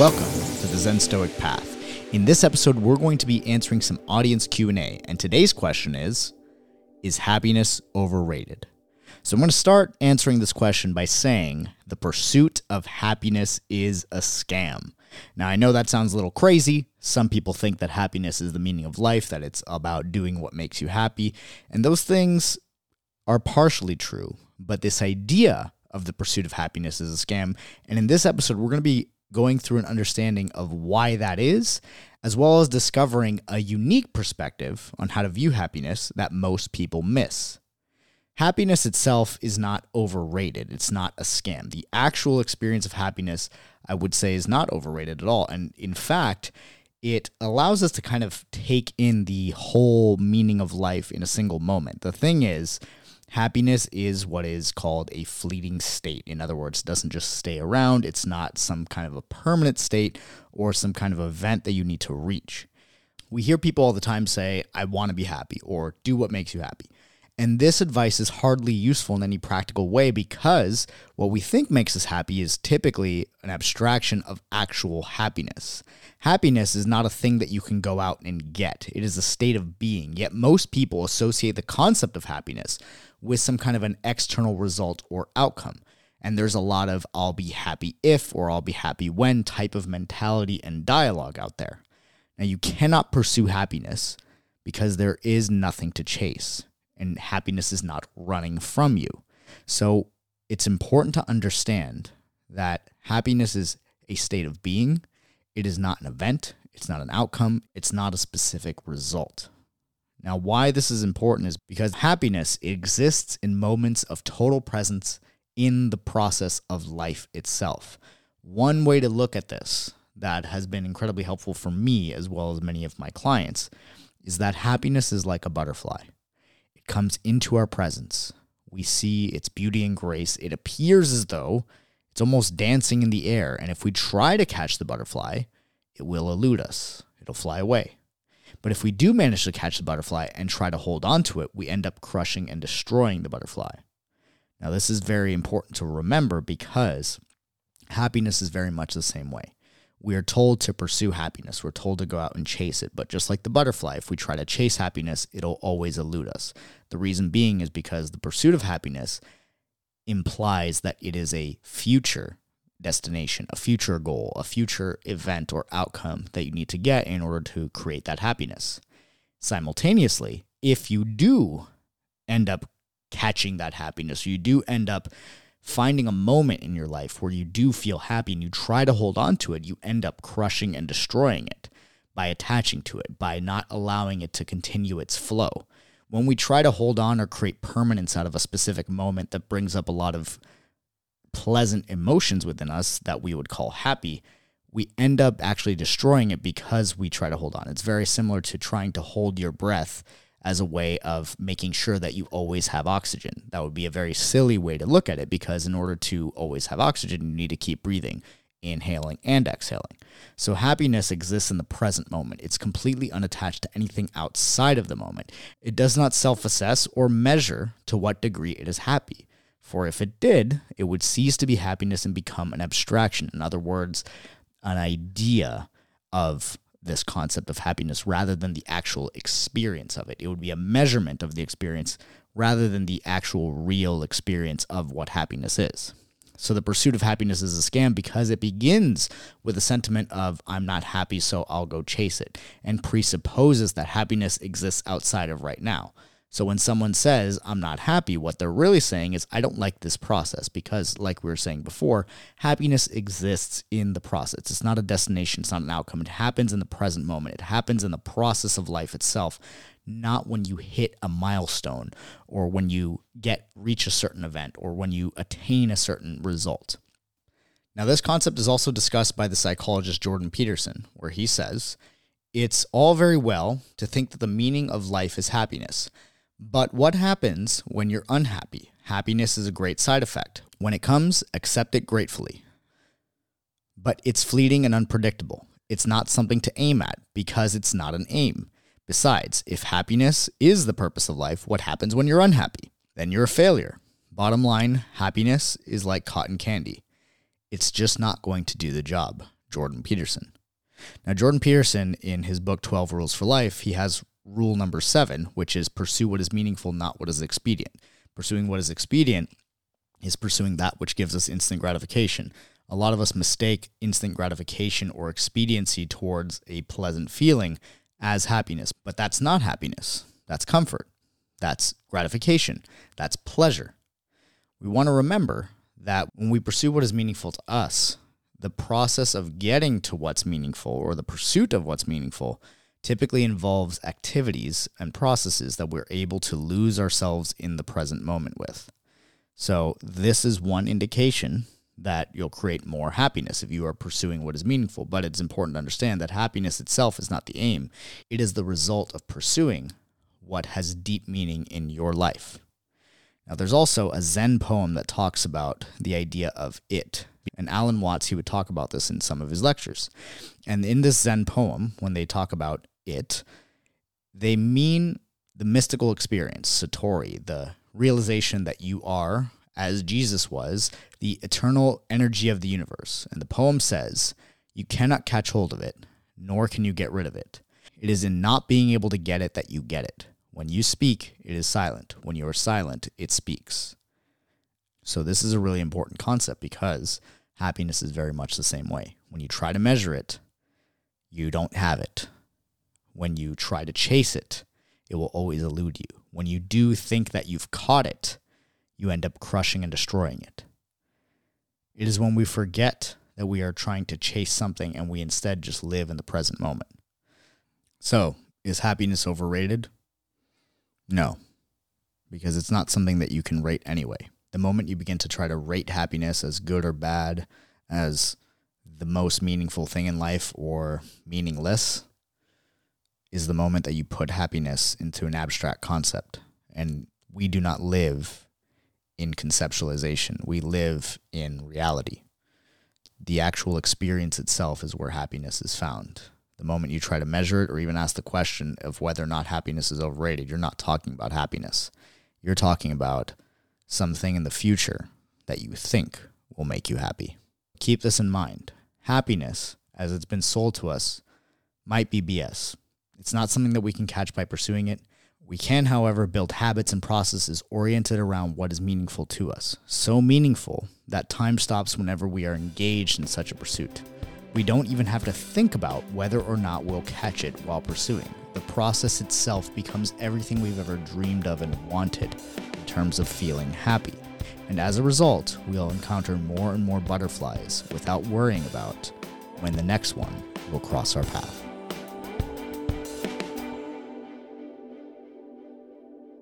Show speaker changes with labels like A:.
A: Welcome to the Zen Stoic Path. In this episode, we're going to be answering some audience Q&A, and today's question is is happiness overrated? So I'm going to start answering this question by saying the pursuit of happiness is a scam. Now, I know that sounds a little crazy. Some people think that happiness is the meaning of life, that it's about doing what makes you happy, and those things are partially true. But this idea of the pursuit of happiness is a scam. And in this episode, we're going to be going through an understanding of why that is, as well as discovering a unique perspective on how to view happiness that most people miss. Happiness itself is not overrated. It's not a scam. The actual experience of happiness, I would say, is not overrated at all. And in fact, it allows us to kind of take in the whole meaning of life in a single moment. The thing is, Happiness is what is called a fleeting state. In other words, it doesn't just stay around, it's not some kind of a permanent state or some kind of event that you need to reach. We hear people all the time say, I want to be happy, or do what makes you happy. And this advice is hardly useful in any practical way because what we think makes us happy is typically an abstraction of actual happiness. Happiness is not a thing that you can go out and get, it is a state of being. Yet most people associate the concept of happiness with some kind of an external result or outcome. And there's a lot of I'll be happy if or I'll be happy when type of mentality and dialogue out there. Now, you cannot pursue happiness because there is nothing to chase and happiness is not running from you. So it's important to understand that happiness is a state of being. It is not an event, it's not an outcome, it's not a specific result. Now, why this is important is because happiness exists in moments of total presence in the process of life itself. One way to look at this that has been incredibly helpful for me as well as many of my clients is that happiness is like a butterfly It comes into our presence. We see its beauty and grace. It appears as though it's almost dancing in the air. And if we try to catch the butterfly, it will elude us, it'll fly away. But if we do manage to catch the butterfly and try to hold on to it, we end up crushing and destroying the butterfly. Now, this is very important to remember because happiness is very much the same way we are told to pursue happiness. We're told to go out and chase it. But just like the butterfly, if we try to chase happiness, it'll always elude us. The reason being is because the pursuit of happiness implies that it is a future destination, a future goal, a future event or outcome that you need to get in order to create that happiness. Simultaneously, if you do end up catching that happiness, you do end up finding a moment in your life where you do feel happy and you try to hold on to it, you end up crushing and destroying it by attaching to it, by not allowing it to continue its flow. When we try to hold on or create permanence out of a specific moment that brings up a lot of pleasant emotions within us that we would call happy, we end up actually destroying it because we try to hold on. It's very similar to trying to hold your breath as a way of making sure that you always have oxygen. That would be a very silly way to look at it because in order to always have oxygen, you need to keep breathing, inhaling and exhaling. So happiness exists in the present moment. It's completely unattached to anything outside of the moment. It does not self assess or measure to what degree it is happy. For if it did, it would cease to be happiness and become an abstraction. In other words, an idea of this concept of happiness rather than the actual experience of it. It would be a measurement of the experience rather than the actual real experience of what happiness is. So the pursuit of happiness is a scam because it begins with a sentiment of, I'm not happy, so I'll go chase it, and presupposes that happiness exists outside of right now. So when someone says, I'm not happy, what they're really saying is, I don't like this process because, like we were saying before, happiness exists in the process. It's not a destination, it's not an outcome. It happens in the present moment, it happens in the process of life itself, not when you hit a milestone or when you get reach a certain event or when you attain a certain result. Now, this concept is also discussed by the psychologist Jordan Peterson, where he says, It's all very well to think that the meaning of life is happiness. But what happens when you're unhappy? Happiness is a great side effect. When it comes, accept it gratefully. But it's fleeting and unpredictable. It's not something to aim at because it's not an aim. Besides, if happiness is the purpose of life, what happens when you're unhappy? Then you're a failure. Bottom line happiness is like cotton candy. It's just not going to do the job. Jordan Peterson. Now, Jordan Peterson, in his book 12 Rules for Life, he has rule number seven, which is pursue what is meaningful, not what is expedient. Pursuing what is expedient is pursuing that which gives us instant gratification. A lot of us mistake instant gratification or expediency towards a pleasant feeling as happiness, but that's not happiness. That's comfort. That's gratification. That's pleasure. We want to remember that when we pursue what is meaningful to us, the process of getting to what's meaningful or the pursuit of what's meaningful typically involves activities and processes that we're able to lose ourselves in the present moment with. So, this is one indication that you'll create more happiness if you are pursuing what is meaningful. But it's important to understand that happiness itself is not the aim, it is the result of pursuing what has deep meaning in your life. Now, there's also a Zen poem that talks about the idea of it. And Alan Watts, he would talk about this in some of his lectures. And in this Zen poem, when they talk about it, they mean the mystical experience, Satori, the realization that you are, as Jesus was, the eternal energy of the universe. And the poem says, You cannot catch hold of it, nor can you get rid of it. It is in not being able to get it that you get it. When you speak, it is silent. When you are silent, it speaks. So, this is a really important concept because happiness is very much the same way. When you try to measure it, you don't have it. When you try to chase it, it will always elude you. When you do think that you've caught it, you end up crushing and destroying it. It is when we forget that we are trying to chase something and we instead just live in the present moment. So, is happiness overrated? No, because it's not something that you can rate anyway. The moment you begin to try to rate happiness as good or bad, as the most meaningful thing in life or meaningless, is the moment that you put happiness into an abstract concept. And we do not live in conceptualization, we live in reality. The actual experience itself is where happiness is found. The moment you try to measure it or even ask the question of whether or not happiness is overrated, you're not talking about happiness. You're talking about something in the future that you think will make you happy. Keep this in mind. Happiness, as it's been sold to us, might be BS. It's not something that we can catch by pursuing it. We can, however, build habits and processes oriented around what is meaningful to us. So meaningful that time stops whenever we are engaged in such a pursuit. We don't even have to think about whether or not we'll catch it while pursuing. The process itself becomes everything we've ever dreamed of and wanted in terms of feeling happy. And as a result, we'll encounter more and more butterflies without worrying about when the next one will cross our path.